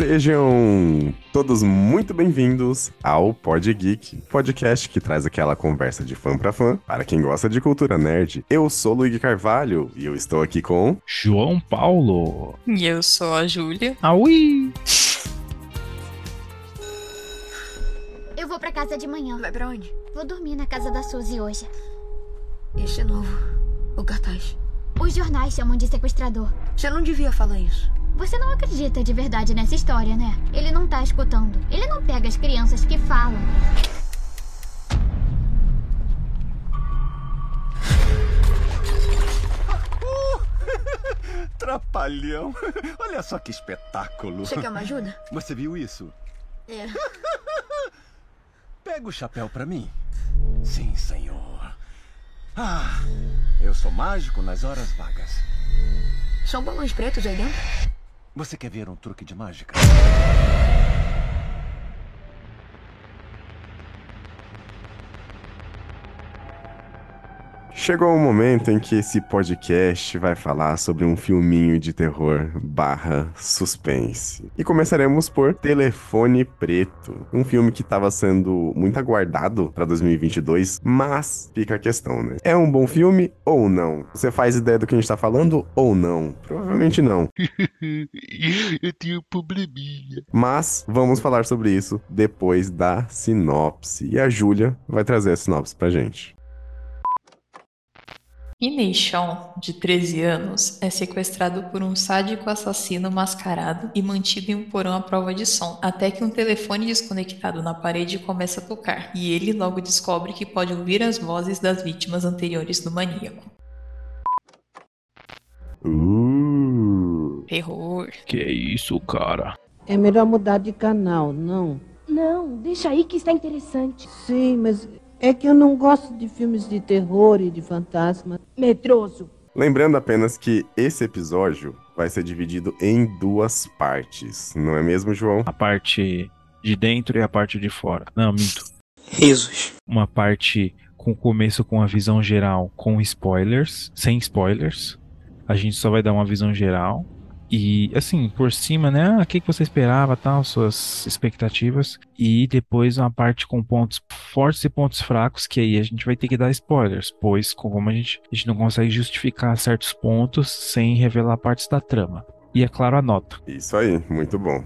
Sejam todos muito bem-vindos ao Pod Geek, podcast que traz aquela conversa de fã pra fã para quem gosta de cultura nerd. Eu sou Luigi Carvalho e eu estou aqui com João Paulo. E eu sou a Júlia. Aui! Eu vou pra casa de manhã. Vai pra onde? Vou dormir na casa da Suzy hoje. Este é novo. O cartaz. Os jornais chamam de sequestrador. Você não devia falar isso. Você não acredita de verdade nessa história, né? Ele não tá escutando. Ele não pega as crianças que falam. Trapalhão. Olha só que espetáculo. Você quer uma ajuda? Você viu isso? É. Pega o chapéu pra mim. Sim, senhor. Ah, eu sou mágico nas horas vagas. São balões pretos aí dentro? Você quer ver um truque de mágica? Chegou o momento em que esse podcast vai falar sobre um filminho de terror barra suspense. E começaremos por Telefone Preto, um filme que estava sendo muito aguardado para 2022, mas fica a questão, né? É um bom filme ou não? Você faz ideia do que a gente tá falando ou não? Provavelmente não. eu tenho um probleminha. Mas vamos falar sobre isso depois da sinopse. E a Júlia vai trazer a sinopse pra gente. Ineixon, de 13 anos, é sequestrado por um sádico assassino mascarado e mantido em um porão à prova de som, até que um telefone desconectado na parede começa a tocar, e ele logo descobre que pode ouvir as vozes das vítimas anteriores do maníaco. Uh, Terror. Que é isso, cara? É melhor mudar de canal, não? Não, deixa aí que está interessante. Sim, mas é que eu não gosto de filmes de terror e de fantasma. Medroso. lembrando apenas que esse episódio vai ser dividido em duas partes, não é mesmo, João? A parte de dentro e a parte de fora. Não, minto. Risos. Uma parte com começo com a visão geral com spoilers, sem spoilers. A gente só vai dar uma visão geral. E assim, por cima, né? Ah, o que você esperava, tal, suas expectativas. E depois uma parte com pontos fortes e pontos fracos, que aí a gente vai ter que dar spoilers, pois como a gente, a gente não consegue justificar certos pontos sem revelar partes da trama. E é claro, a nota. Isso aí, muito bom.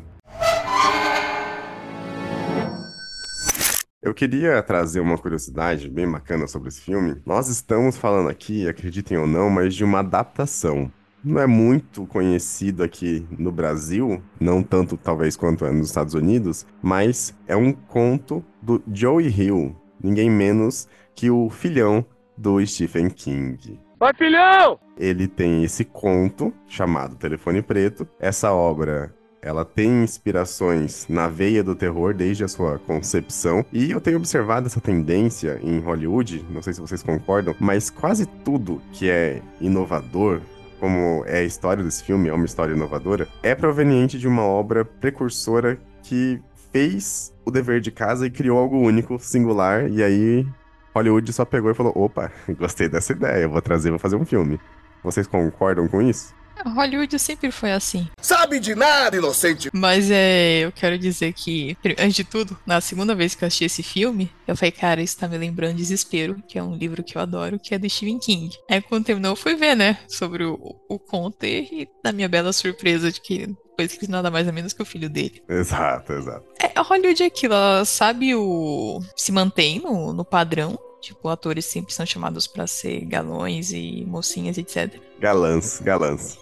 Eu queria trazer uma curiosidade bem bacana sobre esse filme. Nós estamos falando aqui, acreditem ou não, mas de uma adaptação. Não é muito conhecido aqui no Brasil, não tanto talvez quanto é nos Estados Unidos, mas é um conto do Joey Hill, ninguém menos que o filhão do Stephen King. Vai, filhão! Ele tem esse conto chamado Telefone Preto. Essa obra ela tem inspirações na veia do terror desde a sua concepção. E eu tenho observado essa tendência em Hollywood, não sei se vocês concordam, mas quase tudo que é inovador, como é a história desse filme, é uma história inovadora, é proveniente de uma obra precursora que fez o dever de casa e criou algo único, singular, e aí Hollywood só pegou e falou: opa, gostei dessa ideia, vou trazer, vou fazer um filme. Vocês concordam com isso? Hollywood sempre foi assim. Sabe de nada, inocente! Mas é, eu quero dizer que, antes de tudo, na segunda vez que eu assisti esse filme, eu falei, cara, isso tá me lembrando Desespero, que é um livro que eu adoro, que é do Stephen King. Aí quando terminou, eu fui ver, né, sobre o, o conto e na minha bela surpresa de que foi escrito nada mais ou menos que o filho dele. Exato, exato. É, a Hollywood é aquilo, ela sabe o. se mantém no, no padrão. Tipo, atores sempre são chamados pra ser galões e mocinhas, etc. Galãs, galãs.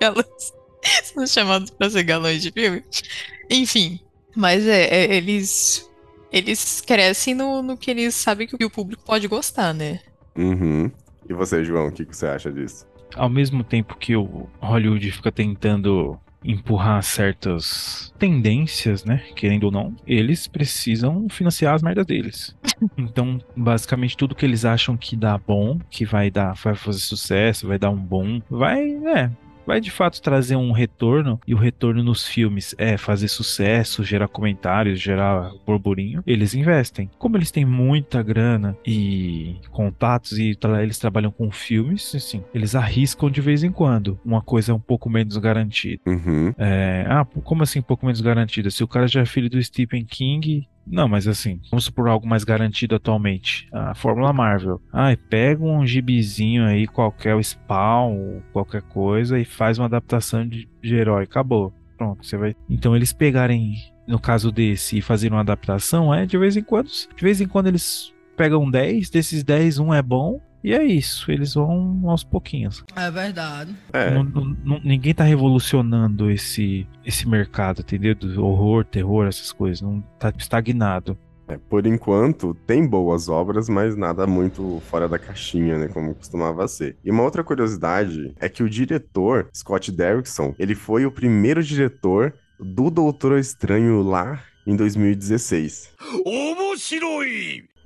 Galãs são chamados pra ser galões de filme. Enfim, mas é, é, eles. Eles crescem no, no que eles sabem que o público pode gostar, né? Uhum. E você, João, o que que você acha disso? Ao mesmo tempo que o Hollywood fica tentando empurrar certas tendências, né? Querendo ou não, eles precisam financiar as merdas deles. Então, basicamente, tudo que eles acham que dá bom, que vai dar, vai fazer sucesso, vai dar um bom, vai, é, vai de fato trazer um retorno, e o retorno nos filmes é fazer sucesso, gerar comentários, gerar burburinho, eles investem. Como eles têm muita grana e contatos e tra eles trabalham com filmes, assim, eles arriscam de vez em quando. Uma coisa um pouco menos garantida. Uhum. É, ah, como assim um pouco menos garantida? Se o cara já é filho do Stephen King, não, mas assim, vamos supor algo mais garantido atualmente. A Fórmula Marvel. Ai, pega um gibizinho aí, qualquer Spawn, qualquer coisa, e faz uma adaptação de, de herói. Acabou. Pronto, você vai. Então eles pegarem, no caso desse, e fazerem uma adaptação, é de vez em quando. De vez em quando eles pegam 10, desses 10, um é bom, e é isso, eles vão aos pouquinhos. É verdade. É. Não- não- não- ninguém tá revolucionando esse, esse mercado, entendeu? Do horror, terror, essas coisas. Não tá estagnado. É, por enquanto, tem boas obras, mas nada muito fora da caixinha, né? Como costumava ser. E uma outra curiosidade é que o diretor, Scott Derrickson, ele foi o primeiro diretor do Doutor Estranho lá em 2016.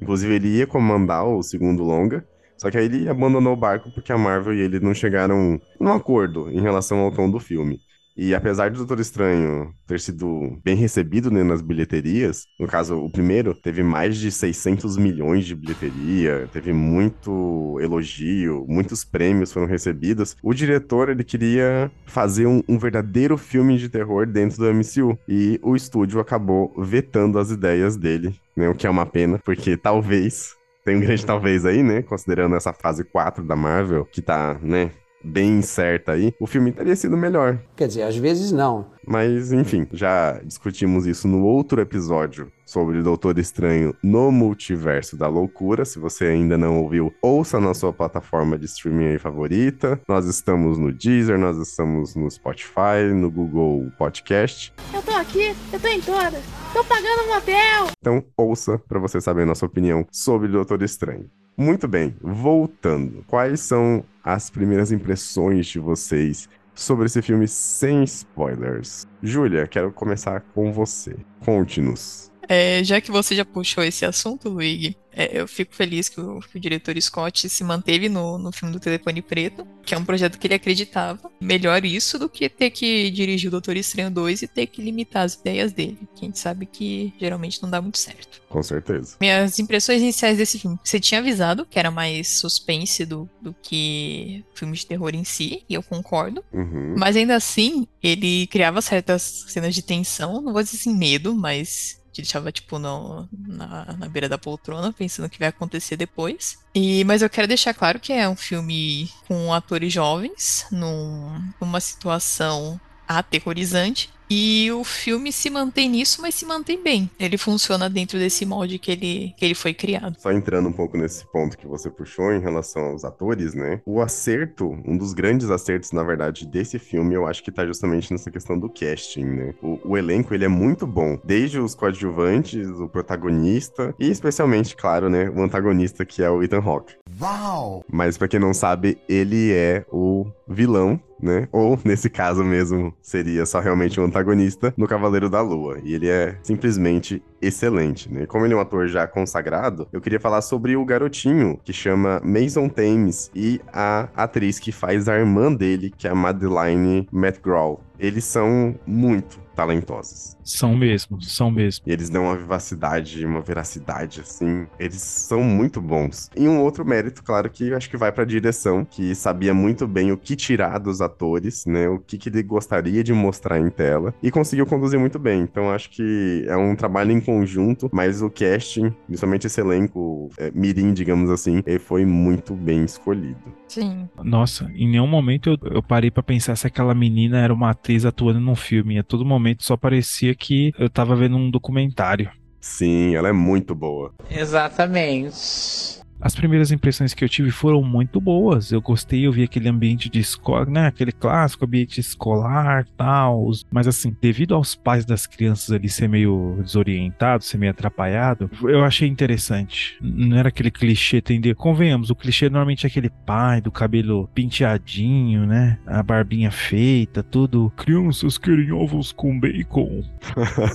Inclusive, ele ia comandar o segundo longa, só que aí ele abandonou o barco porque a Marvel e ele não chegaram num acordo em relação ao tom do filme. E apesar do Doutor Estranho ter sido bem recebido né, nas bilheterias, no caso, o primeiro teve mais de 600 milhões de bilheteria, teve muito elogio, muitos prêmios foram recebidos. O diretor, ele queria fazer um, um verdadeiro filme de terror dentro do MCU. E o estúdio acabou vetando as ideias dele, né, o que é uma pena, porque talvez tem um grande talvez aí, né? Considerando essa fase 4 da Marvel, que tá, né, bem certa aí, o filme teria sido melhor. Quer dizer, às vezes não. Mas, enfim, já discutimos isso no outro episódio sobre Doutor Estranho no Multiverso da Loucura. Se você ainda não ouviu, ouça na sua plataforma de streaming aí favorita. Nós estamos no Deezer, nós estamos no Spotify, no Google Podcast. Eu tô aqui, eu tô em todas. Tô pagando um motel. Então, ouça para você saber a nossa opinião sobre Doutor Estranho. Muito bem, voltando. Quais são as primeiras impressões de vocês sobre esse filme sem spoilers? Júlia, quero começar com você. Conte-nos. É, já que você já puxou esse assunto, Luigi, é, eu fico feliz que o, que o diretor Scott se manteve no, no filme do Telefone Preto, que é um projeto que ele acreditava. Melhor isso do que ter que dirigir o Doutor Estranho 2 e ter que limitar as ideias dele, que a gente sabe que geralmente não dá muito certo. Com certeza. Minhas impressões iniciais desse filme. Você tinha avisado que era mais suspense do, do que filme de terror em si, e eu concordo. Uhum. Mas ainda assim, ele criava certas cenas de tensão, não vou dizer assim medo, mas te deixava, tipo, no, na, na beira da poltrona, pensando o que vai acontecer depois. E, mas eu quero deixar claro que é um filme com atores jovens, num, numa situação aterrorizante. E o filme se mantém nisso, mas se mantém bem. Ele funciona dentro desse molde que ele, que ele foi criado. Só entrando um pouco nesse ponto que você puxou em relação aos atores, né? O acerto, um dos grandes acertos, na verdade, desse filme, eu acho que tá justamente nessa questão do casting, né? O, o elenco, ele é muito bom. Desde os coadjuvantes, o protagonista e especialmente, claro, né, o antagonista, que é o Ethan Hawke. Uau! Mas pra quem não sabe, ele é o vilão, né? Ou, nesse caso mesmo, seria só realmente um antagonista no Cavaleiro da Lua. E ele é simplesmente excelente, né? Como ele é um ator já consagrado, eu queria falar sobre o garotinho que chama Mason Thames e a atriz que faz a irmã dele, que é a Madeline McGraw. Eles são muito talentosos. São mesmo, são mesmo. E eles dão uma vivacidade, uma veracidade, assim. Eles são muito bons. E um outro mérito, claro, que eu acho que vai pra direção, que sabia muito bem o que tirar dos atores, né? O que, que ele gostaria de mostrar em tela. E conseguiu conduzir muito bem. Então acho que é um trabalho em conjunto, mas o casting, principalmente esse elenco é, mirim, digamos assim, ele foi muito bem escolhido. Sim. Nossa, em nenhum momento eu, eu parei pra pensar se aquela menina era uma atriz atuando num filme. A todo momento só parecia que eu tava vendo um documentário. Sim, ela é muito boa. Exatamente. As primeiras impressões que eu tive foram muito boas. Eu gostei, eu vi aquele ambiente de escola, né? Aquele clássico ambiente escolar, tal. Mas assim, devido aos pais das crianças ali ser meio desorientados, ser meio atrapalhado, eu achei interessante. Não era aquele clichê, entendeu? Convenhamos, o clichê normalmente é aquele pai do cabelo penteadinho, né? A barbinha feita, tudo. Crianças querem ovos com bacon.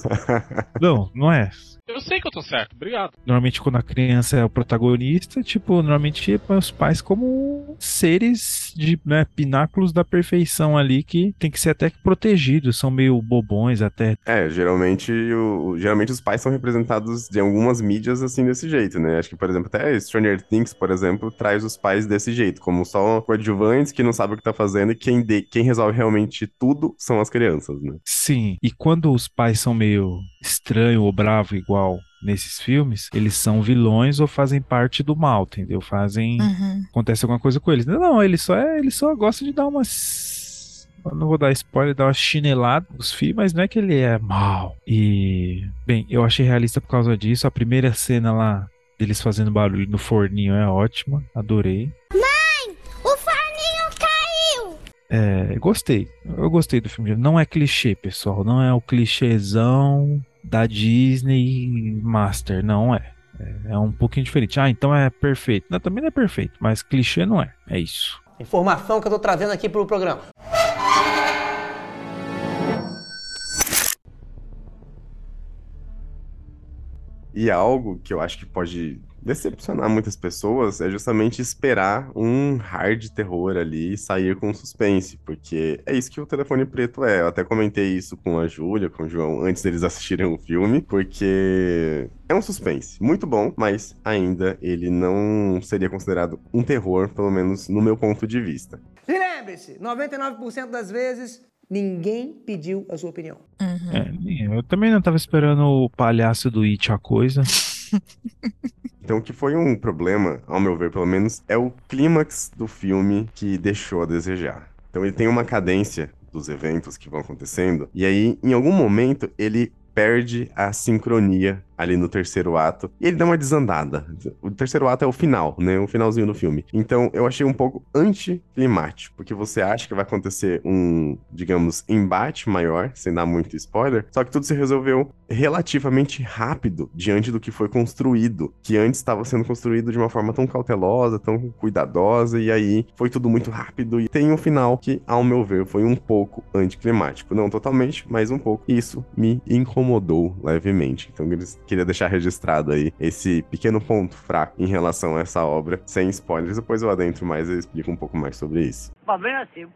não, não é. Eu sei que eu tô certo, obrigado. Normalmente, quando a criança é o protagonista, tipo, normalmente os pais como seres de, né, pináculos da perfeição ali que tem que ser até protegidos, são meio bobões até. É, geralmente, o, geralmente os pais são representados de algumas mídias assim desse jeito, né? Acho que, por exemplo, até Stranger Things, por exemplo, traz os pais desse jeito, como só coadjuvantes que não sabem o que tá fazendo e quem, de, quem resolve realmente tudo são as crianças, né? Sim, e quando os pais são meio estranho ou bravo igual nesses filmes, eles são vilões ou fazem parte do mal, entendeu? Fazem. Uhum. Acontece alguma coisa com eles. Não, não, ele só é. Ele só gosta de dar umas. Eu não vou dar spoiler, dar uma chinelada nos filhos, mas não é que ele é mal. E. Bem, eu achei realista por causa disso. A primeira cena lá deles fazendo barulho no forninho é ótima. Adorei. Mãe! O forninho caiu! É, gostei. Eu gostei do filme. Não é clichê, pessoal. Não é o clichêzão da Disney Master, não é. é. É um pouquinho diferente. Ah, então é perfeito. Não, também não é perfeito, mas clichê não é. É isso. Informação que eu tô trazendo aqui pro programa. E algo que eu acho que pode decepcionar muitas pessoas é justamente esperar um hard terror ali e sair com suspense, porque é isso que o Telefone Preto é. Eu até comentei isso com a Júlia, com o João, antes deles assistirem o filme, porque é um suspense muito bom, mas ainda ele não seria considerado um terror, pelo menos no meu ponto de vista. E lembre-se, 99% das vezes ninguém pediu a sua opinião. Uhum. É, eu também não estava esperando o palhaço do It a coisa. Então, o que foi um problema, ao meu ver, pelo menos, é o clímax do filme que deixou a desejar. Então, ele tem uma cadência dos eventos que vão acontecendo, e aí, em algum momento, ele perde a sincronia ali no terceiro ato. E ele dá uma desandada. O terceiro ato é o final, né? O finalzinho do filme. Então eu achei um pouco anticlimático, porque você acha que vai acontecer um, digamos, embate maior, sem dar muito spoiler, só que tudo se resolveu relativamente rápido diante do que foi construído, que antes estava sendo construído de uma forma tão cautelosa, tão cuidadosa, e aí foi tudo muito rápido e tem um final que, ao meu ver, foi um pouco anticlimático. Não totalmente, mas um pouco. Isso me incomodou levemente. Então eles queria deixar registrado aí esse pequeno ponto fraco em relação a essa obra, sem spoilers. Depois eu adentro mais e explico um pouco mais sobre isso.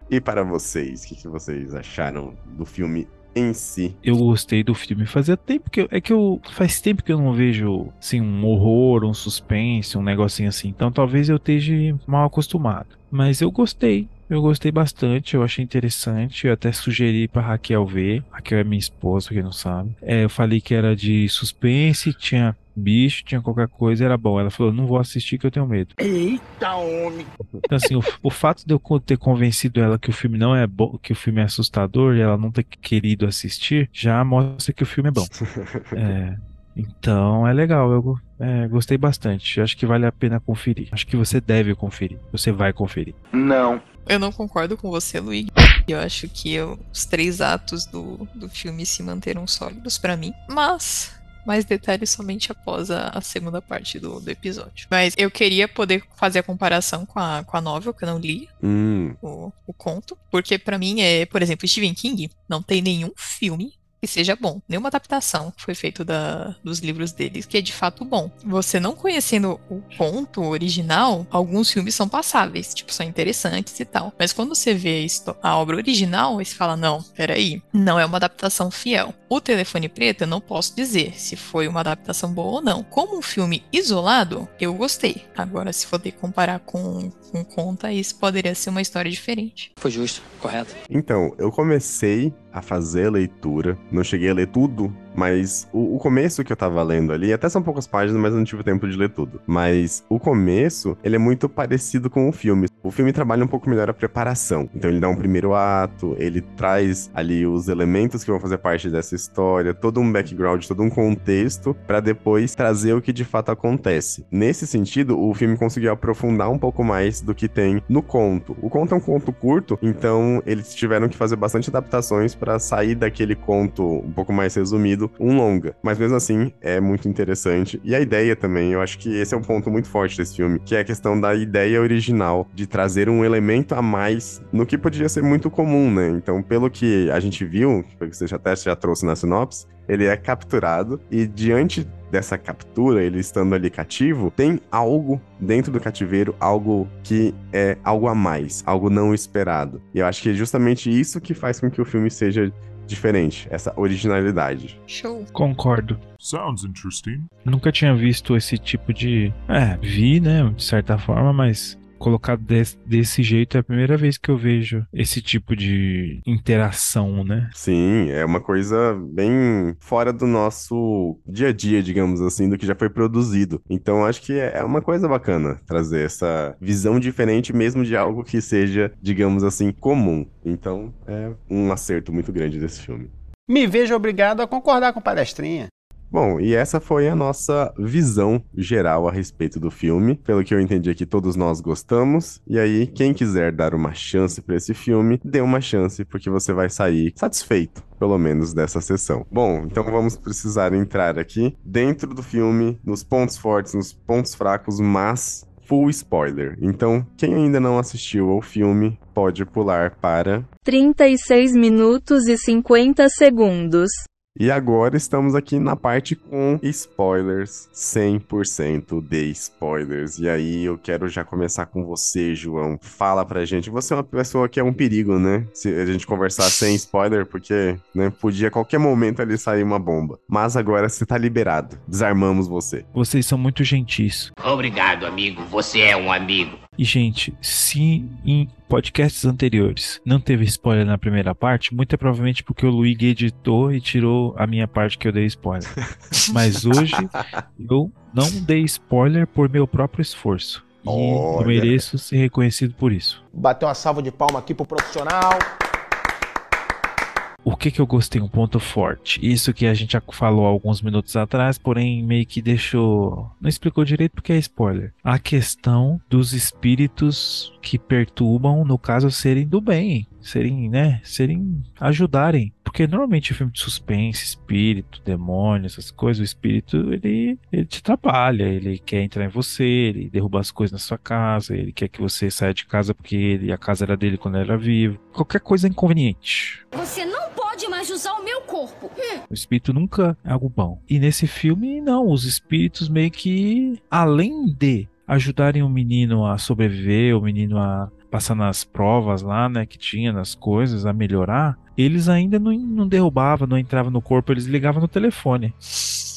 E para vocês, o que, que vocês acharam do filme em si. Eu gostei do filme. Fazia tempo que eu, é que eu faz tempo que eu não vejo assim um horror, um suspense, um negocinho assim. Então talvez eu esteja mal acostumado. Mas eu gostei. Eu gostei bastante, eu achei interessante. Eu até sugeri pra Raquel ver. Raquel é minha esposa, quem não sabe. É, eu falei que era de suspense, tinha bicho, tinha qualquer coisa, era bom. Ela falou: não vou assistir que eu tenho medo. Eita, homem! Então, assim, o, o fato de eu ter convencido ela que o filme não é bom, que o filme é assustador e ela não ter querido assistir, já mostra que o filme é bom. É. Então é legal, eu é, gostei bastante. Acho que vale a pena conferir. Acho que você deve conferir. Você vai conferir. Não. Eu não concordo com você, Luigi. Eu acho que eu, os três atos do, do filme se manteram sólidos para mim. Mas mais detalhes somente após a, a segunda parte do, do, episódio. Mas eu queria poder fazer a comparação com a, com a novel, que eu não li hum. o, o conto. Porque para mim, é, por exemplo, Stephen King não tem nenhum filme que seja bom. Nenhuma adaptação que foi feita dos livros deles que é de fato bom. Você não conhecendo o conto original, alguns filmes são passáveis, tipo, são interessantes e tal. Mas quando você vê a obra original, você fala, não, peraí, não é uma adaptação fiel. O Telefone Preto, eu não posso dizer se foi uma adaptação boa ou não. Como um filme isolado, eu gostei. Agora, se for ter que comparar com, com conta, isso poderia ser uma história diferente. Foi justo, correto. Então, eu comecei a fazer a leitura. Não cheguei a ler tudo, mas o, o, começo que eu tava lendo ali, até são poucas páginas, mas eu não tive tempo de ler tudo. Mas o começo, ele é muito parecido com o filme. O filme trabalha um pouco melhor a preparação. Então ele dá um primeiro ato, ele traz ali os elementos que vão fazer parte dessa história, todo um background, todo um contexto, para depois trazer o que de fato acontece. Nesse sentido, o filme conseguiu aprofundar um pouco mais do que tem no conto. O conto é um conto curto, então eles tiveram que fazer bastante adaptações para sair daquele conto um pouco mais resumido sido um longa. Mas mesmo assim, é muito interessante. E a ideia também, eu acho que esse é um ponto muito forte desse filme, que é a questão da ideia original de trazer um elemento a mais no que podia ser muito comum, né? Então, pelo que a gente viu, que você até já trouxe na sinopse, ele é capturado e diante dessa captura, ele estando ali cativo, tem algo dentro do cativeiro, algo que é algo a mais, algo não esperado. E eu acho que é justamente isso que faz com que o filme seja diferente, essa originalidade. Show. Concordo. Sounds interesting. Nunca tinha visto esse tipo de. É, vi, né, de certa forma, mas colocado desse, desse jeito é a primeira vez que eu vejo esse tipo de interação, né? Sim, é uma coisa bem fora do nosso dia a dia, digamos assim, do que já foi produzido. Então acho que é uma coisa bacana trazer essa visão diferente mesmo de algo que seja, digamos assim, comum. Então é um acerto muito grande desse filme. Me vejo obrigado a concordar com palestrinha. Bom, e essa foi a nossa visão geral a respeito do filme. Pelo que eu entendi aqui, todos nós gostamos. E aí, quem quiser dar uma chance para esse filme, dê uma chance, porque você vai sair satisfeito, pelo menos dessa sessão. Bom, então vamos precisar entrar aqui dentro do filme, nos pontos fortes, nos pontos fracos, mas full spoiler. Então, quem ainda não assistiu ao filme, pode pular para 36 minutos e 50 segundos. E agora estamos aqui na parte com spoilers, 100% de spoilers. E aí eu quero já começar com você, João. Fala pra gente. Você é uma pessoa que é um perigo, né? Se a gente conversar sem spoiler, porque né, podia a qualquer momento ali sair uma bomba. Mas agora você tá liberado. Desarmamos você. Vocês são muito gentis. Obrigado, amigo. Você é um amigo. E, gente, se em podcasts anteriores não teve spoiler na primeira parte, muito é provavelmente porque o Luigi editou e tirou a minha parte que eu dei spoiler. Mas hoje eu não dei spoiler por meu próprio esforço. E Olha. eu mereço ser reconhecido por isso. Bateu uma salva de palma aqui pro profissional. O que que eu gostei? Um ponto forte. Isso que a gente já falou alguns minutos atrás, porém meio que deixou. Não explicou direito porque é spoiler. A questão dos espíritos que perturbam, no caso, serem do bem. Serem, né? Serem. ajudarem. Porque normalmente filme de suspense, espírito, demônio, essas coisas, o espírito ele, ele te atrapalha, ele quer entrar em você, ele derruba as coisas na sua casa, ele quer que você saia de casa porque ele, a casa era dele quando ele era vivo. Qualquer coisa é inconveniente. Você não pode mais usar o meu corpo. Hum. O espírito nunca é algo bom. E nesse filme, não. Os espíritos meio que, além de ajudarem o menino a sobreviver, o menino a passar nas provas lá, né, que tinha nas coisas, a melhorar, eles ainda não, não derrubavam, não entravam no corpo, eles ligavam no telefone.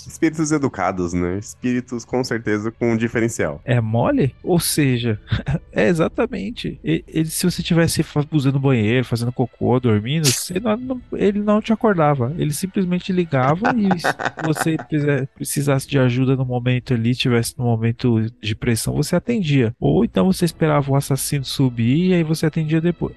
Espíritos educados, né? Espíritos com certeza com um diferencial. É mole? Ou seja, é exatamente. Ele, se você estivesse usando banheiro, fazendo cocô, dormindo, você não- ele não te acordava. Ele simplesmente ligava e se você precisa- precisasse de ajuda no momento ali, tivesse no momento de pressão, você atendia. Ou então você esperava o assassino subir e aí você atendia depois.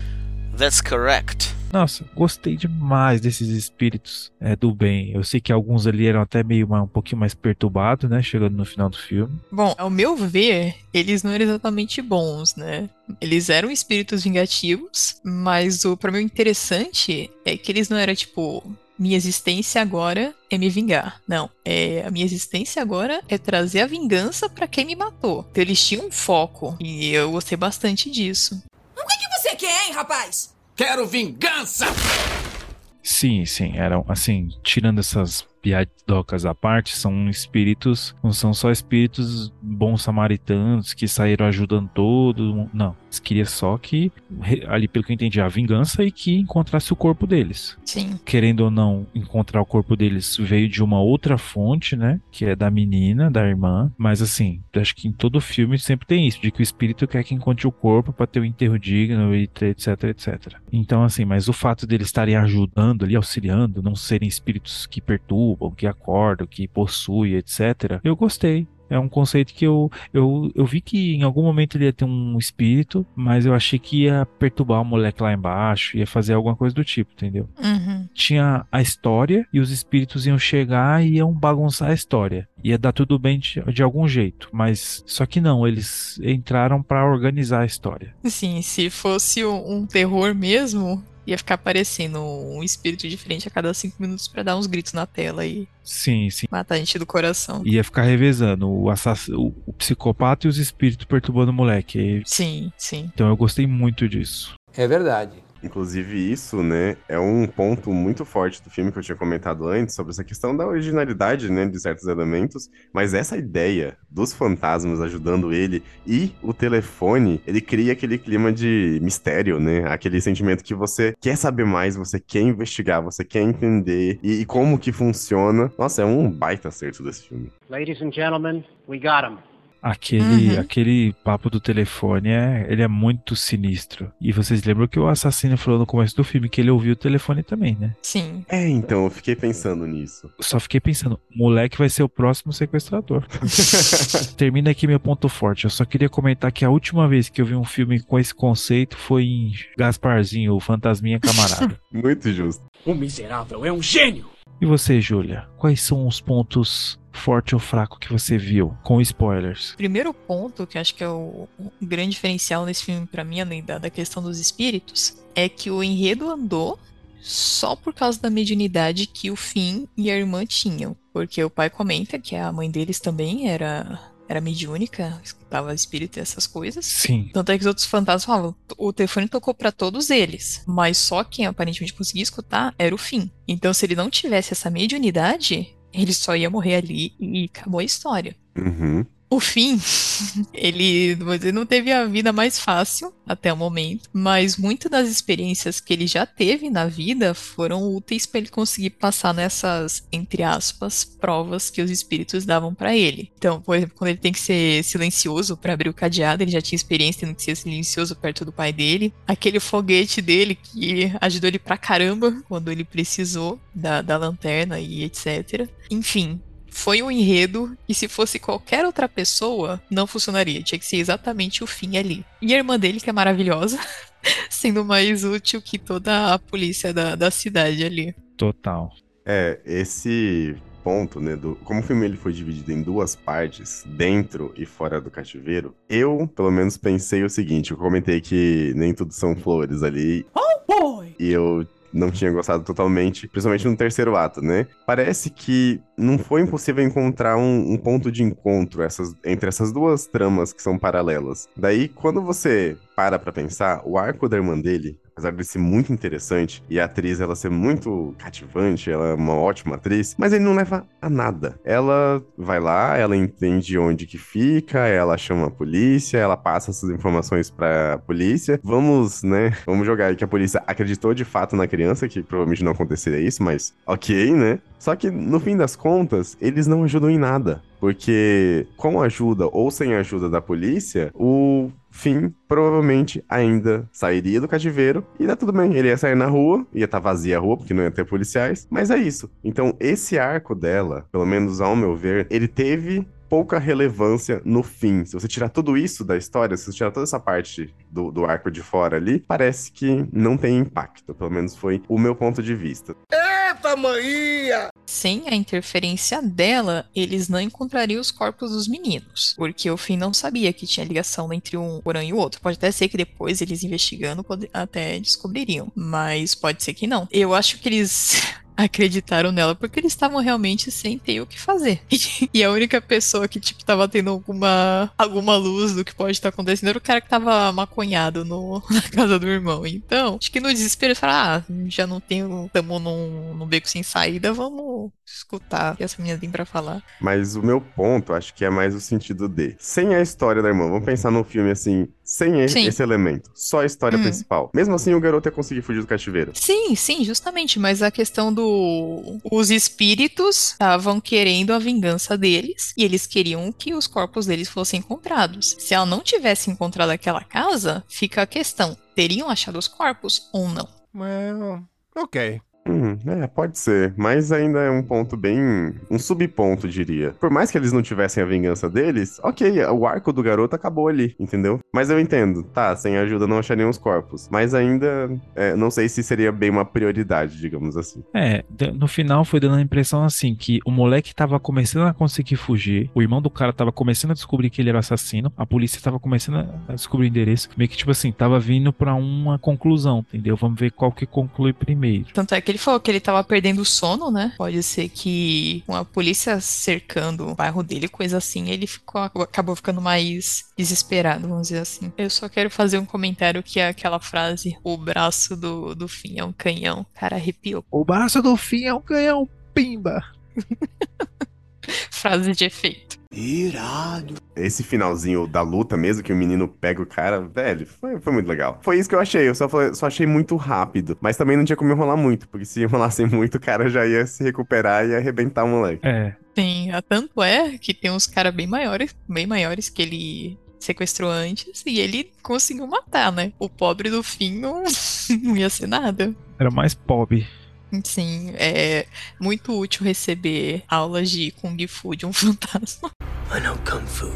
That's correct. Nossa, gostei demais desses espíritos é, do bem. Eu sei que alguns ali eram até meio um pouquinho mais perturbados, né? Chegando no final do filme. Bom, ao meu ver, eles não eram exatamente bons, né? Eles eram espíritos vingativos, mas o para mim o interessante é que eles não eram tipo minha existência agora é me vingar. Não, é a minha existência agora é trazer a vingança pra quem me matou. Então eles tinham um foco e eu gostei bastante disso. O que, que você quer, hein, rapaz? Quero vingança! Sim, sim, eram assim, tirando essas piadocas à parte, são espíritos, não são só espíritos bons samaritanos que saíram ajudando todo mundo. Não, eles queriam só que, ali pelo que eu entendi, a vingança e que encontrasse o corpo deles. Sim. Querendo ou não encontrar o corpo deles veio de uma outra fonte, né? Que é da menina, da irmã. Mas assim, acho que em todo filme sempre tem isso, de que o espírito quer que encontre o corpo para ter o enterro digno etc, etc. Então, assim, mas o fato deles estarem ajudando ali, auxiliando, não serem espíritos que perturbam, que acordam, que possuem, etc. Eu gostei. É um conceito que eu, eu, eu vi que em algum momento ele ia ter um espírito, mas eu achei que ia perturbar o moleque lá embaixo, ia fazer alguma coisa do tipo, entendeu? Uhum. tinha a história e os espíritos iam chegar e iam bagunçar a história. Ia dar tudo bem de, de algum jeito, mas só que não, eles entraram pra organizar a história. Sim, se fosse um terror mesmo, ia ficar aparecendo um espírito diferente a cada cinco minutos pra dar uns gritos na tela e Sim, sim. matar a gente do coração. Ia ficar revezando o, assass... o, o psicopata e os espíritos perturbando o moleque. Sim, sim. Então eu gostei muito disso. É verdade. Inclusive, isso, né, é um ponto muito forte do filme que eu tinha comentado antes, sobre essa questão da originalidade, né, de certos elementos, mas essa ideia dos fantasmas ajudando ele e o telefone, ele cria aquele clima de mistério, né, aquele sentimento que você quer saber mais, você quer investigar, você quer entender e, e como que funciona. Nossa, é um baita acerto desse filme. Ladies and gentlemen, we got him. Aquele, Uhum. aquele papo do telefone é, ele é muito sinistro. E vocês lembram que o assassino falou no começo do filme que ele ouviu o telefone também, né? Sim. É, então, eu fiquei pensando nisso. Só fiquei pensando, moleque vai ser o próximo sequestrador. Termina aqui meu ponto forte. Eu só queria comentar que a última vez que eu vi um filme com esse conceito foi em Gasparzinho, o Fantasminha Camarada. Muito justo. O miserável é um gênio! e você, Júlia? Quais são os pontos forte ou fraco que você viu com spoilers? Primeiro ponto, que acho que é o, o grande diferencial nesse filme pra mim, além da, da questão dos espíritos, é que o enredo andou só por causa da mediunidade que o Finn e a irmã tinham. Porque o pai comenta que a mãe deles também era, era mediúnica, escutava espírito e essas coisas. Sim. Tanto é que os outros fantasmas falavam, o telefone tocou pra todos eles, mas só quem aparentemente conseguia escutar era o Finn. Então, se ele não tivesse essa mediunidade, ele só ia morrer ali e acabou a história. Uhum. O Finn, ele, não teve a vida mais fácil até o momento, mas muitas das experiências que ele já teve na vida foram úteis para ele conseguir passar nessas, entre aspas, provas que os espíritos davam para ele. Então, por exemplo, quando ele tem que ser silencioso para abrir o cadeado, ele já tinha experiência tendo que ser silencioso perto do pai dele. Aquele foguete dele que ajudou ele pra caramba quando ele precisou da, da lanterna e etc. Enfim, foi um enredo e se fosse qualquer outra pessoa, não funcionaria. Tinha que ser exatamente o fim ali. E a irmã dele, que é maravilhosa, sendo mais útil que toda a polícia da, da cidade ali. Total. É, esse ponto, né, do como o filme ele foi dividido em duas partes, dentro e fora do cativeiro, eu, pelo menos, pensei o seguinte, eu comentei que nem tudo são flores ali, Oh boy! e eu não tinha gostado totalmente, principalmente no terceiro ato, né? Parece que não foi impossível encontrar um, um ponto de encontro essas, entre essas duas tramas que são paralelas. Daí, quando você para pra pensar, o arco da irmã dele, apesar de ser muito interessante e a atriz ela ser muito cativante, ela é uma ótima atriz, mas ele não leva a nada. Ela vai lá, ela entende onde que fica, ela chama a polícia, ela passa essas informações pra polícia. Vamos, né? Vamos jogar aí que a polícia acreditou de fato na criança, que provavelmente não aconteceria isso, mas ok, né? Só que no fim das contas, eles não ajudam em nada. Porque com ajuda ou sem ajuda da polícia, o Finn provavelmente ainda sairia do cativeiro e dá tudo bem. Ele ia sair na rua, ia estar vazia a rua, porque não ia ter policiais, mas é isso. Então, esse arco dela, pelo menos ao meu ver, ele teve pouca relevância no fim. Se você tirar tudo isso da história, se você tirar toda essa parte do, do arco de fora ali, parece que não tem impacto. Pelo menos foi o meu ponto de vista. Eita, maninha! Sem a interferência dela, eles não encontrariam os corpos dos meninos. Porque o Finn não sabia que tinha ligação entre um porão e o outro. Pode até ser que depois eles investigando até descobririam. Mas pode ser que não. Eu acho que eles acreditaram nela porque eles estavam realmente sem ter o que fazer. e a única pessoa que, tipo, tava tendo alguma, alguma luz do que pode estar acontecendo era o cara que tava maconhado no, na casa do irmão. Então, acho que no desespero, falaram, ah, já não tenho, tamo num, num beco sem saída, vamos escutar o que essa menina tem pra falar. Mas o meu ponto, acho que é mais o sentido de. Sem a história da irmã, vamos pensar num filme assim, sem Sim. esse elemento, só a história Hum. principal. Mesmo assim, o garoto ia conseguir fugir do cativeiro. Sim, sim, justamente, mas a questão do. Os espíritos estavam querendo a vingança deles e eles queriam que os corpos deles fossem encontrados. Se ela não tivesse encontrado aquela casa, fica a questão: teriam achado os corpos ou não? Well, ok. Hum, é, pode ser. Mas ainda é um ponto bem. um subponto, diria. Por mais que eles não tivessem a vingança deles, ok, o arco do garoto acabou ali, entendeu? Mas eu entendo. Tá, sem ajuda não achariam os corpos. Mas ainda. é, não sei se seria bem uma prioridade, digamos assim. É, no final foi dando a impressão assim que o moleque tava começando a conseguir fugir, o irmão do cara tava começando a descobrir que ele era assassino, a polícia tava começando a descobrir o endereço, meio que tipo assim, tava vindo pra uma conclusão, entendeu? Vamos ver qual que conclui primeiro. Tanto é que ele falou que ele tava perdendo o sono, né? Pode ser que com a polícia cercando o bairro dele, coisa assim, ele ficou, acabou ficando mais desesperado, vamos dizer assim. Eu só quero fazer um comentário que é aquela frase: o braço do, do fim é um canhão. Cara, arrepiou. O braço do fim é um canhão, pimba! Frase de efeito. Irado. Esse finalzinho da luta mesmo, que o menino pega o cara, velho, foi, foi muito legal. Foi isso que eu achei, eu só, falei- só achei muito rápido. Mas também não tinha como enrolar muito, porque se enrolasse muito, o cara já ia se recuperar e ia arrebentar o moleque. É. Sim, a- tanto é que tem uns caras bem maiores, bem maiores que ele sequestrou antes e ele conseguiu matar, né? O pobre do fim não, não ia ser nada. Era mais pobre. Sim, é muito útil receber aulas de Kung Fu de um fantasma. I know Kung Fu.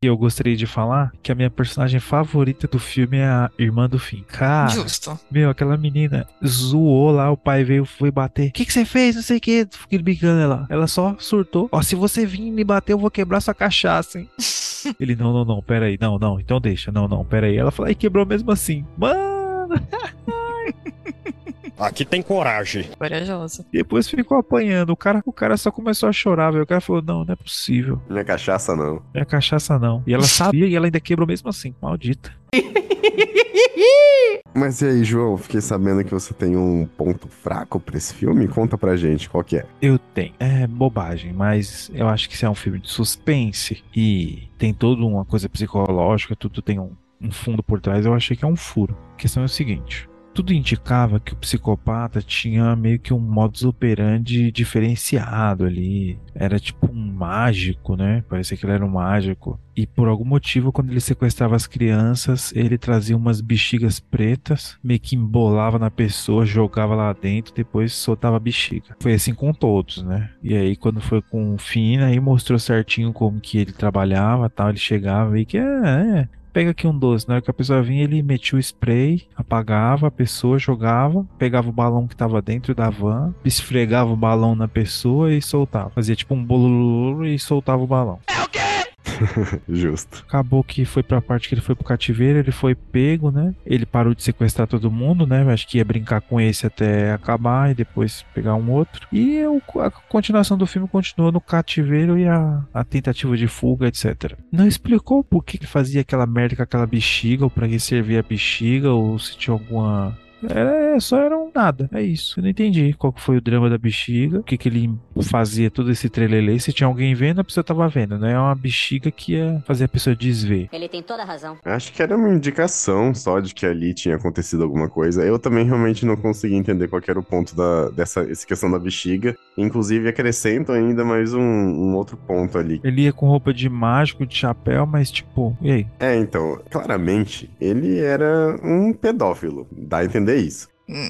E eu gostaria de falar que a minha personagem favorita do filme é a irmã do fim. Cara, Justo. meu, aquela menina zoou lá, o pai veio, foi bater. O que, que você fez? Não sei o que. Fiquei brincando ela. Ela só surtou. Ó, se você vir me bater, eu vou quebrar sua cachaça, hein? Ele, não, não, não, pera aí. Não, não, então deixa. Não, não, pera aí. Ela falou, aí quebrou mesmo assim. Mano! Aqui tem coragem. Corajosa. Depois ficou apanhando. O cara, o cara só começou a chorar, velho. O cara falou, não, não é possível. Não é cachaça, não. Não é cachaça, não. E ela sabia e ela ainda quebrou mesmo assim. Maldita. Mas e aí, João? Fiquei sabendo que você tem um ponto fraco pra esse filme. Conta pra gente qual que é. Eu tenho. É bobagem, mas eu acho que se é um filme de suspense e tem toda uma coisa psicológica, tudo tem um, um fundo por trás, eu achei que é um furo. A questão é o seguinte. Tudo indicava que o psicopata tinha meio que um modus operandi diferenciado ali. Era tipo um mágico, né? Parecia que ele era um mágico. E por algum motivo, quando ele sequestrava as crianças, ele trazia umas bexigas pretas, meio que embolava na pessoa, jogava lá dentro, depois soltava a bexiga. Foi assim com todos, né? E aí, quando foi com o Fina, aí mostrou certinho como que ele trabalhava tal. Ele chegava e que é, é, pega aqui um doce. Na hora que a pessoa vinha, ele metia o spray, apagava a pessoa, jogava, pegava o balão que tava dentro da van, esfregava o balão na pessoa e soltava. Fazia tipo um bolololo e soltava o balão. Justo. Acabou que foi pra parte que ele foi pro cativeiro, ele foi pego, né? Ele parou de sequestrar todo mundo, né? Acho que ia brincar com esse até acabar e depois pegar um outro. E a continuação do filme continuou no cativeiro e a, a tentativa de fuga, etc. Não explicou por que ele fazia aquela merda com aquela bexiga, ou pra que servia a bexiga, ou se tinha alguma. É, só era um nada, é isso. Eu não entendi qual que foi o drama da bexiga, o que, que ele fazia todo esse trelelê. Se tinha alguém vendo, a pessoa tava vendo, né? É uma bexiga que ia fazer a pessoa desver. Ele tem toda a razão. Acho que era uma indicação só de que ali tinha acontecido alguma coisa. Eu também realmente não consegui entender qual que era o ponto da, dessa essa questão da bexiga. Inclusive, acrescento ainda mais um, um outro ponto ali. Ele ia com roupa de mágico, de chapéu, mas tipo, e aí? É, então, claramente, ele era um pedófilo. Dá a entender isso.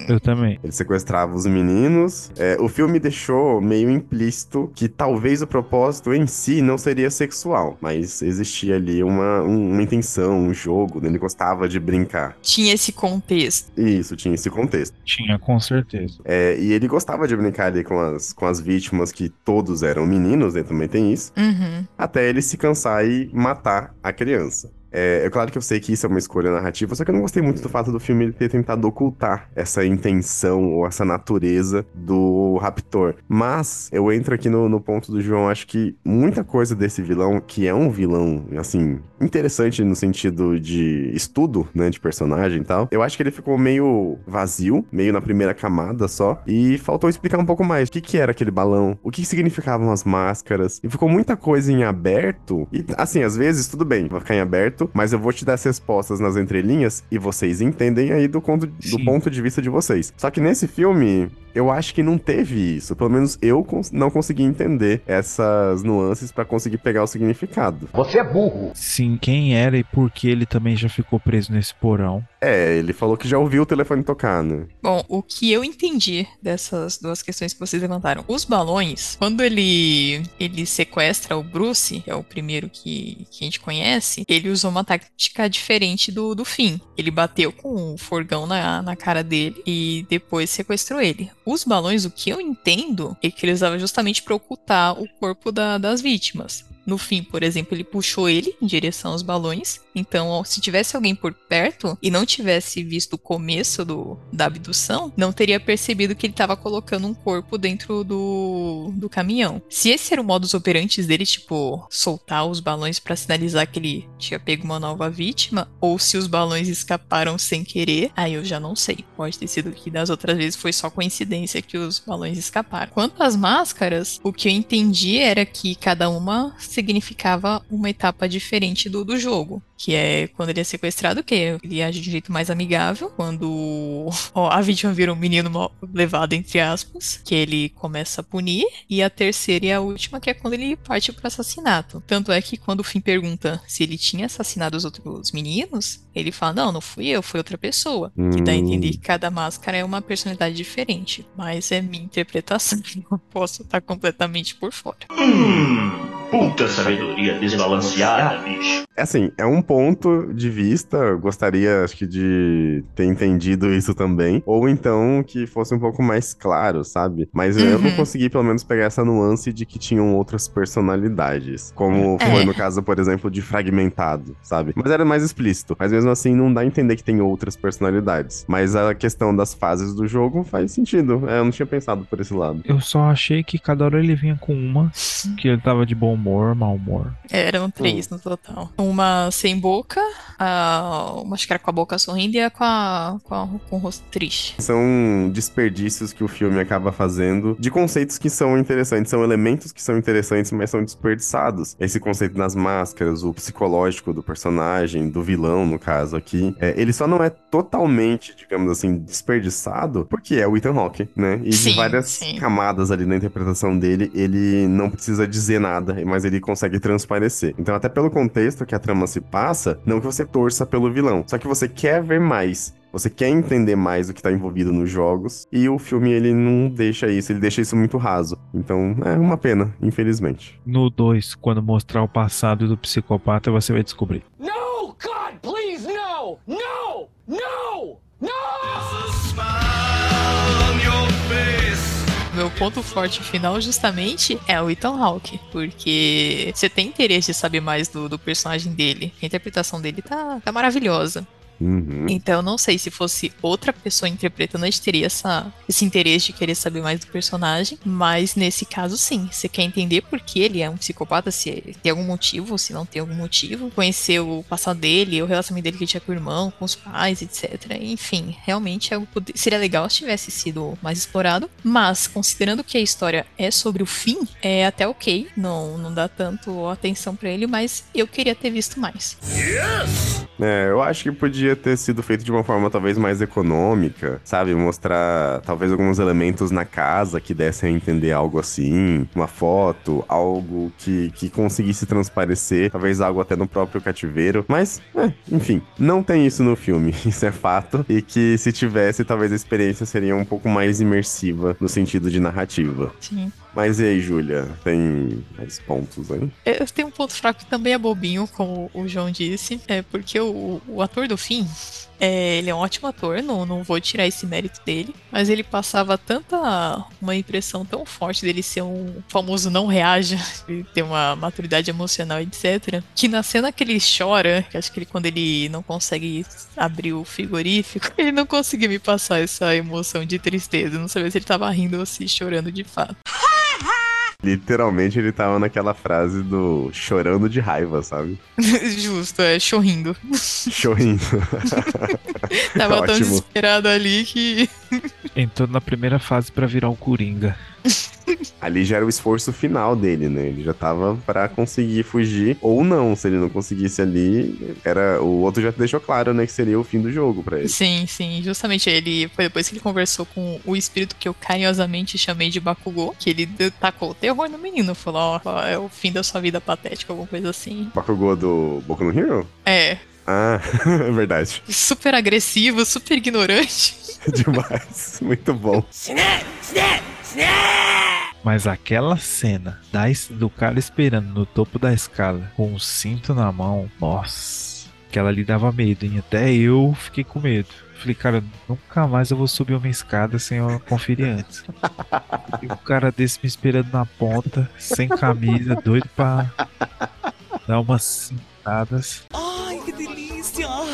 Eu também. Ele sequestrava os meninos. É, o filme deixou meio implícito que talvez o propósito em si não seria sexual, mas existia ali uma, um- uma intenção, um jogo, né? ele gostava de brincar. Tinha esse contexto. Isso, tinha esse contexto. Tinha, com certeza. É, e ele gostava de brincar ali com as, com as vítimas, que todos eram meninos, né? Também tem isso. Uhum. Até ele se cansar e matar a criança. É, é claro que eu sei que isso é uma escolha narrativa, só que eu não gostei muito do fato do filme ter tentado ocultar essa intenção ou essa natureza do raptor. Mas eu entro aqui no, no ponto do João, acho que muita coisa desse vilão, que é um vilão, assim, interessante no sentido de estudo, né, de personagem e tal, eu acho que ele ficou meio vazio, meio na primeira camada só, e faltou explicar um pouco mais o que, que era aquele balão, o que significavam as máscaras, e ficou muita coisa em aberto, e assim, às vezes tudo bem, vai ficar em aberto, mas eu vou te dar as respostas nas entrelinhas, e vocês entendem aí do, conto, do ponto de vista de vocês. Só que nesse filme, eu acho que não teve isso. Pelo menos eu cons não consegui entender essas nuances para conseguir pegar o significado. Você é burro. Sim, quem era e por que ele também já ficou preso nesse porão. É, ele falou que já ouviu o telefone tocar, né? Bom, o que eu entendi dessas duas questões que vocês levantaram. Os balões, quando ele ele sequestra o Bruce, que é o primeiro que, que a gente conhece, ele usou uma tática diferente do, do fim. Ele bateu com o forgão na, na cara dele e depois sequestrou ele. Os balões, o que eu entendo, é que ele usava justamente para ocultar o corpo da, das vítimas. No fim, por exemplo, ele puxou ele em direção aos balões. Então, se tivesse alguém por perto e não tivesse visto o começo do, da abdução, não teria percebido que ele estava colocando um corpo dentro do, do caminhão. Se esse era o modus operandi dele, tipo, soltar os balões para sinalizar que ele tinha pego uma nova vítima, ou se os balões escaparam sem querer, aí eu já não sei. Pode ter sido que das outras vezes foi só coincidência que os balões escaparam. Quanto às máscaras, o que eu entendi era que cada uma significava uma etapa diferente do, do jogo. Que é quando ele é sequestrado, que ele age de jeito mais amigável. Quando ó, a vítima vira um menino mal levado, entre aspas, que ele começa a punir. E a terceira e a última, que é quando ele parte pro assassinato. Tanto é que quando o Finn pergunta se ele tinha assassinado os outros meninos, ele fala: Não, não fui eu, foi outra pessoa. Hum. Que dá a entender que cada máscara é uma personalidade diferente. Mas é minha interpretação. Não posso estar completamente por fora. Hum, puta sabedoria desbalanceada, bicho. Assim, é um ponto de vista, eu gostaria, acho que, de ter entendido isso também. Ou então que fosse um pouco mais claro, sabe? Mas uhum. eu não consegui, pelo menos, pegar essa nuance de que tinham outras personalidades. Como É. foi no caso, por exemplo, de Fragmentado, sabe? Mas era mais explícito. Mas mesmo assim, não dá a entender que tem outras personalidades. Mas a questão das fases do jogo faz sentido. É, eu não tinha pensado por esse lado. Eu só achei que cada hora ele vinha com uma, que ele tava de bom humor, mau humor. Eram três no total. Uma sem boca, a, uma acho que era com a boca sorrindo e a com, a, com, a- com o rosto triste. São desperdícios que o filme acaba fazendo de conceitos que são interessantes, são elementos que são interessantes, mas são desperdiçados. Esse conceito das máscaras, o psicológico do personagem, do vilão, no caso aqui, é, ele só não é totalmente, digamos assim, desperdiçado porque é o Ethan Hawke, né? E Sim, de várias sim. camadas ali na interpretação dele, ele não precisa dizer nada, mas ele consegue transparecer. Então, até pelo contexto que a trama se passa, não que você torça pelo vilão, só que você quer ver mais. Você quer entender mais o que tá envolvido nos jogos, e o filme ele não deixa isso, ele deixa isso muito raso. Então, é uma pena, infelizmente. No 2, quando mostrar o passado do psicopata, você vai descobrir. No, God, please, no! No! No! Ponto forte final, justamente, é o Ethan Hawke. Porque você tem interesse de saber mais do, do personagem dele. A interpretação dele tá, tá maravilhosa. Uhum. Então, eu não sei se fosse outra pessoa interpretando, a gente teria essa, esse interesse de querer saber mais do personagem. Mas nesse caso, sim. Você quer entender por que ele é um psicopata, se tem algum motivo, se não tem algum motivo. Conhecer o passado dele, o relacionamento dele que ele tinha com o irmão, com os pais, etc. Enfim, realmente é seria legal se tivesse sido mais explorado. Mas, considerando que a história é sobre o fim, é até ok. Não, não dá tanto atenção pra ele, mas eu queria ter visto mais. É, eu acho que podia ter sido feito de uma forma talvez mais econômica, sabe? Mostrar talvez alguns elementos na casa que dessem a entender algo assim, uma foto, algo que, que conseguisse transparecer, talvez algo até no próprio cativeiro. Mas, é, enfim, não tem isso no filme, isso é fato. E que se tivesse, talvez a experiência seria um pouco mais imersiva no sentido de narrativa. Sim. Mas e aí, Júlia? Tem mais pontos aí? Eu tenho um ponto fraco que também é bobinho, como o João disse, é porque o, o ator do fim, é, ele é um ótimo ator, não, não vou tirar esse mérito dele, mas ele passava tanta uma impressão tão forte dele ser um famoso não reaja, ele ter uma maturidade emocional, etc, que na cena que ele chora, que acho que ele quando ele não consegue abrir o frigorífico, ele não conseguia me passar essa emoção de tristeza, não sabia se ele tava rindo ou se chorando de fato. Literalmente ele tava naquela frase do chorando de raiva, sabe? Justo, é chorrindo. Chorrindo. Tava tão Ótimo. desesperado ali que. Entrou na primeira fase pra virar o Coringa. Ali já era o esforço final dele, né? Ele já tava pra conseguir fugir, ou não. Se ele não conseguisse ali, era o outro já deixou claro, né, que seria o fim do jogo pra ele. Sim, sim. Justamente ele foi depois que ele conversou com o espírito que eu carinhosamente chamei de Bakugou, que ele tacou o terror no menino. Falou, ó, é o fim da sua vida patética, alguma coisa assim. Bakugou do Boku no Hero? É. Ah, é verdade. Super agressivo, super ignorante. Demais. Muito bom. Mas aquela cena da do cara esperando no topo da escada com um cinto na mão, nossa, aquela ali dava medo, hein? Até eu fiquei com medo. Falei, cara, nunca mais eu vou subir uma escada sem eu conferir antes. E o cara desse me esperando na ponta, sem camisa, doido pra dar umas cintadas. Ai, que delícia!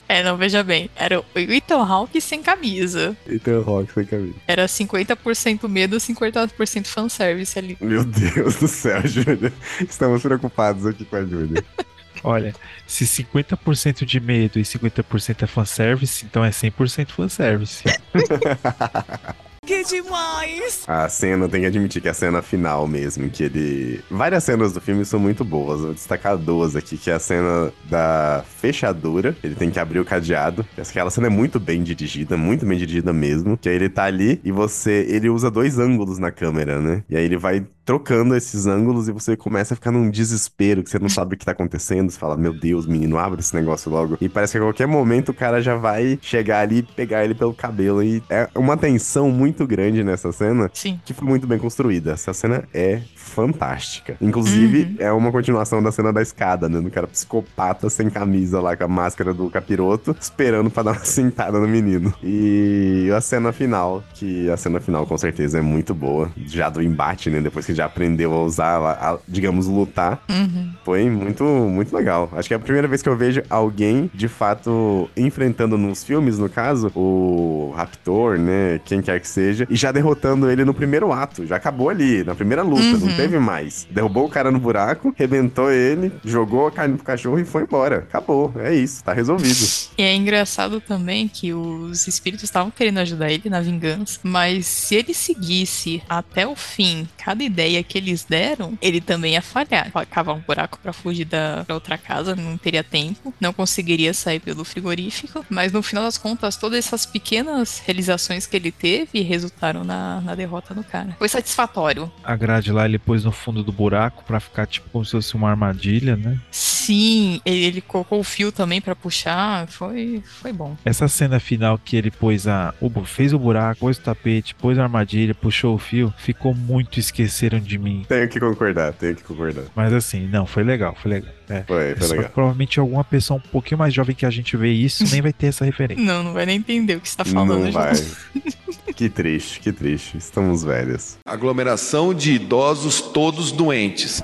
É, não, veja bem. Era o Ethan Hawke sem camisa. Então, Rock sem camisa. Era 50% medo, 50% fanservice ali. Meu Deus do céu, Júlia. Estamos preocupados aqui com a Júlia. Olha, se 50% de medo e 50% é fanservice, então é 100% fanservice. Que demais! A cena, tem que admitir que é a cena final mesmo, que ele. Várias cenas do filme são muito boas. Vou destacar duas aqui, que é a cena da fechadura. Ele tem que abrir o cadeado. Aquela cena é muito bem dirigida, muito bem dirigida mesmo. Que aí ele tá ali e você. Ele usa dois ângulos na câmera, né? E aí ele vai trocando esses ângulos e você começa a ficar num desespero, que você não sabe o que tá acontecendo. Você fala, meu Deus, menino, abre esse negócio logo. E parece que a qualquer momento o cara já vai chegar ali e pegar ele pelo cabelo. E é uma tensão muito grande nessa cena. Sim. Que foi muito bem construída. Essa cena é fantástica. Inclusive, é uma continuação da cena da escada, né? Do cara psicopata sem camisa lá, com a máscara do capiroto, esperando pra dar uma sentada no menino. E a cena final, que a cena final com certeza é muito boa. Já do embate, né? Depois que já aprendeu a usar, a, a, digamos, lutar. Uhum. Foi muito, muito legal. Acho que é a primeira vez que eu vejo alguém, de fato, enfrentando nos filmes, no caso, o Raptor, né? Quem quer que seja, e já derrotando ele no primeiro ato. Já acabou ali, na primeira luta, Uhum. não teve mais. Derrubou o cara no buraco, rebentou ele, jogou a carne pro cachorro e foi embora. Acabou. É isso, tá resolvido. E é engraçado também que os espíritos estavam querendo ajudar ele na vingança, mas se ele seguisse até o fim cada ideia que eles deram, ele também ia falhar. Cavar um buraco pra fugir da outra casa, não teria tempo, não conseguiria sair pelo frigorífico, mas no final das contas, todas essas pequenas realizações que ele teve resultaram na, na derrota do cara. Foi satisfatório. A grade lá ele pôs no fundo do buraco pra ficar tipo como se fosse uma armadilha, né? Sim, ele, ele colocou o fio também pra puxar, foi, foi bom. Essa cena final que ele pôs a. o fez o buraco, pôs o tapete, pôs a armadilha, puxou o fio, ficou muito esqueceram de mim. Tenho que concordar, tenho que concordar. Mas assim, não, foi legal, foi legal. É. Foi, foi Só legal. provavelmente alguma pessoa um pouquinho mais jovem que a gente vê isso nem vai ter essa referência. Não, não vai nem entender o que você tá falando. Não vai. que triste, que triste. Estamos velhos. Aglomeração de idosos todos doentes.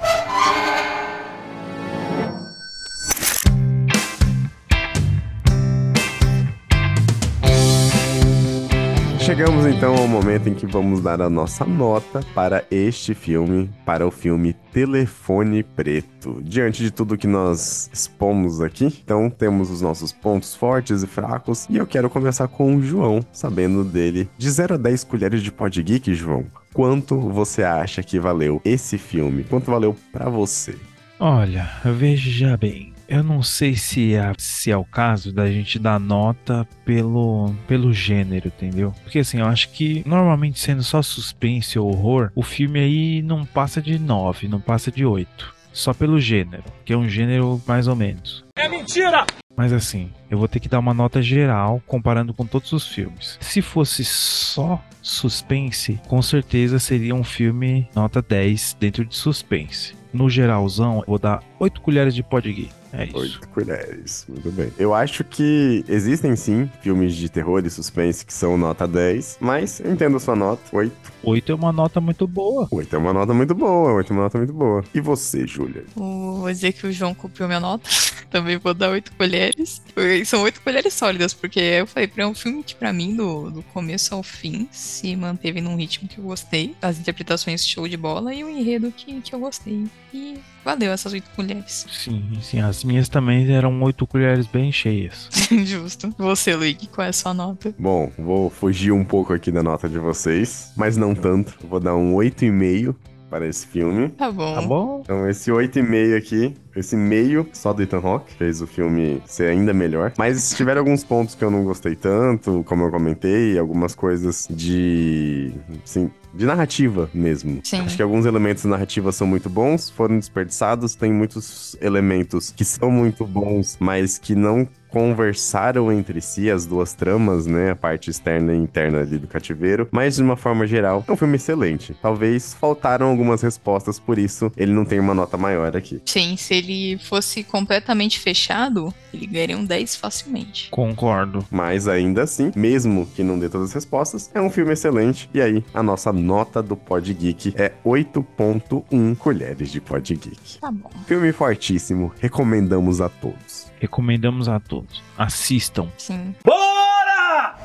Chegamos então ao momento em que vamos dar a nossa nota para este filme, para o filme Telefone Preto. Diante de tudo que nós expomos aqui, então temos os nossos pontos fortes e fracos, e eu quero começar com o João, sabendo dele. De 0 a 10 colheres de pod geek, João, quanto você acha que valeu esse filme? Quanto valeu pra você? Olha, veja bem. Eu não sei se é, se é o caso da gente dar nota pelo, pelo gênero, entendeu? Porque assim, eu acho que normalmente sendo só suspense ou horror, o filme aí não passa de 9, não passa de 8. Só pelo gênero, que é um gênero mais ou menos. É mentira! Mas assim, eu vou ter que dar uma nota geral comparando com todos os filmes. Se fosse só suspense, com certeza seria um filme nota 10 dentro de suspense. No geralzão, eu vou dar 8 colheres de pod geek. É isso. Oito colheres, muito bem. Eu acho que existem sim filmes de terror e suspense que são nota 10, mas eu entendo a sua nota, 8. 8 é uma nota muito boa. 8 é uma nota muito boa, 8 é uma nota muito boa. E você, Júlia? O- Vou dizer que o João copiou minha nota. Também vou dar oito colheres. Foi- São oito colheres sólidas, porque eu falei, pra um filme que pra mim, do, do começo ao fim, se manteve num ritmo que eu gostei. As interpretações show de bola e o enredo que, que eu gostei. E valeu essas oito colheres. Sim, sim. As minhas também eram 8 colheres bem cheias. Justo. Você, Luigi, qual é a sua nota? Bom, vou fugir um pouco aqui da nota de vocês, mas não tanto. Vou dar um 8,5 para esse filme. Tá bom. Tá bom? Então, esse 8,5 aqui, esse meio só do Ethan Hawke, fez o filme ser ainda melhor. Mas tiveram alguns pontos que eu não gostei tanto, como eu comentei, algumas coisas de. Assim, de narrativa mesmo. Sim. Acho que alguns elementos da narrativa são muito bons, foram desperdiçados. Tem muitos elementos que são muito bons, mas que não conversaram entre si as duas tramas, né? A parte externa e interna ali do cativeiro. Mas de uma forma geral, é um filme excelente. Talvez faltaram algumas respostas, por isso ele não tem uma nota maior aqui. Sim, se ele fosse completamente fechado, ele ganharia um 10 facilmente. Concordo. Mas ainda assim, mesmo que não dê todas as respostas, é um filme excelente. E aí, a nossa nota do Pod Geek é 8.1 colheres de Pod Geek. Tá bom. Filme fortíssimo, recomendamos a todos. Recomendamos a todos. Assistam. Sim. Bora!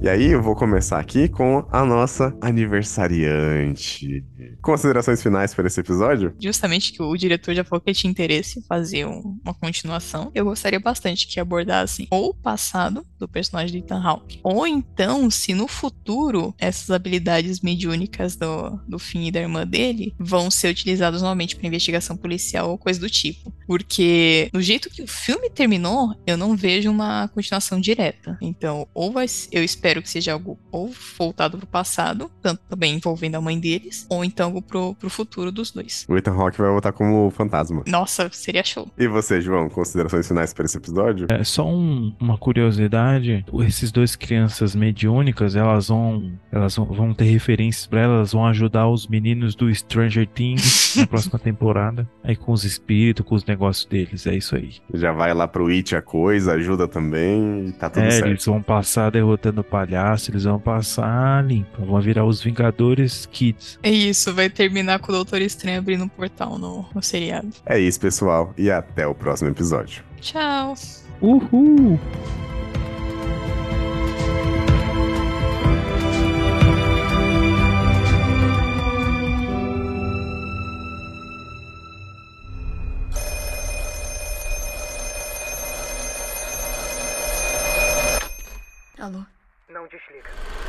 E aí, eu vou começar aqui com a nossa aniversariante. Considerações finais para esse episódio? Justamente que o diretor já falou que tinha interesse em fazer um- uma continuação. Eu gostaria bastante que abordassem ou o passado do personagem de Ethan Hawke, ou então, se no futuro essas habilidades mediúnicas do, do e da irmã dele vão ser utilizadas novamente para investigação policial ou coisa do tipo. Porque, do jeito que o filme terminou, eu não vejo uma continuação direta. Então, ou vai, eu espero que seja algo ou voltado pro passado, tanto também envolvendo a mãe deles, ou então algo pro, pro futuro dos dois. O Ethan Hawke vai voltar como fantasma. Nossa, seria show. E você, João, considerações finais para esse episódio? É só um- uma curiosidade, esses dois crianças mediúnicas, elas vão, elas vão, vão ter referências pra elas, elas vão ajudar os meninos do Stranger Things na próxima temporada, aí com os espíritos, com os negócios deles, é isso aí. Já vai lá pro It a coisa, ajuda também e tá tudo é, certo. eles vão passar derrotando o palhaço, eles vão passar limpo, vão virar os Vingadores Kids. É isso, vai terminar com o Doutor Estranho abrindo um portal no, no seriado. É isso, pessoal, e até o próximo episódio. Tchau. Uhul! ночлег.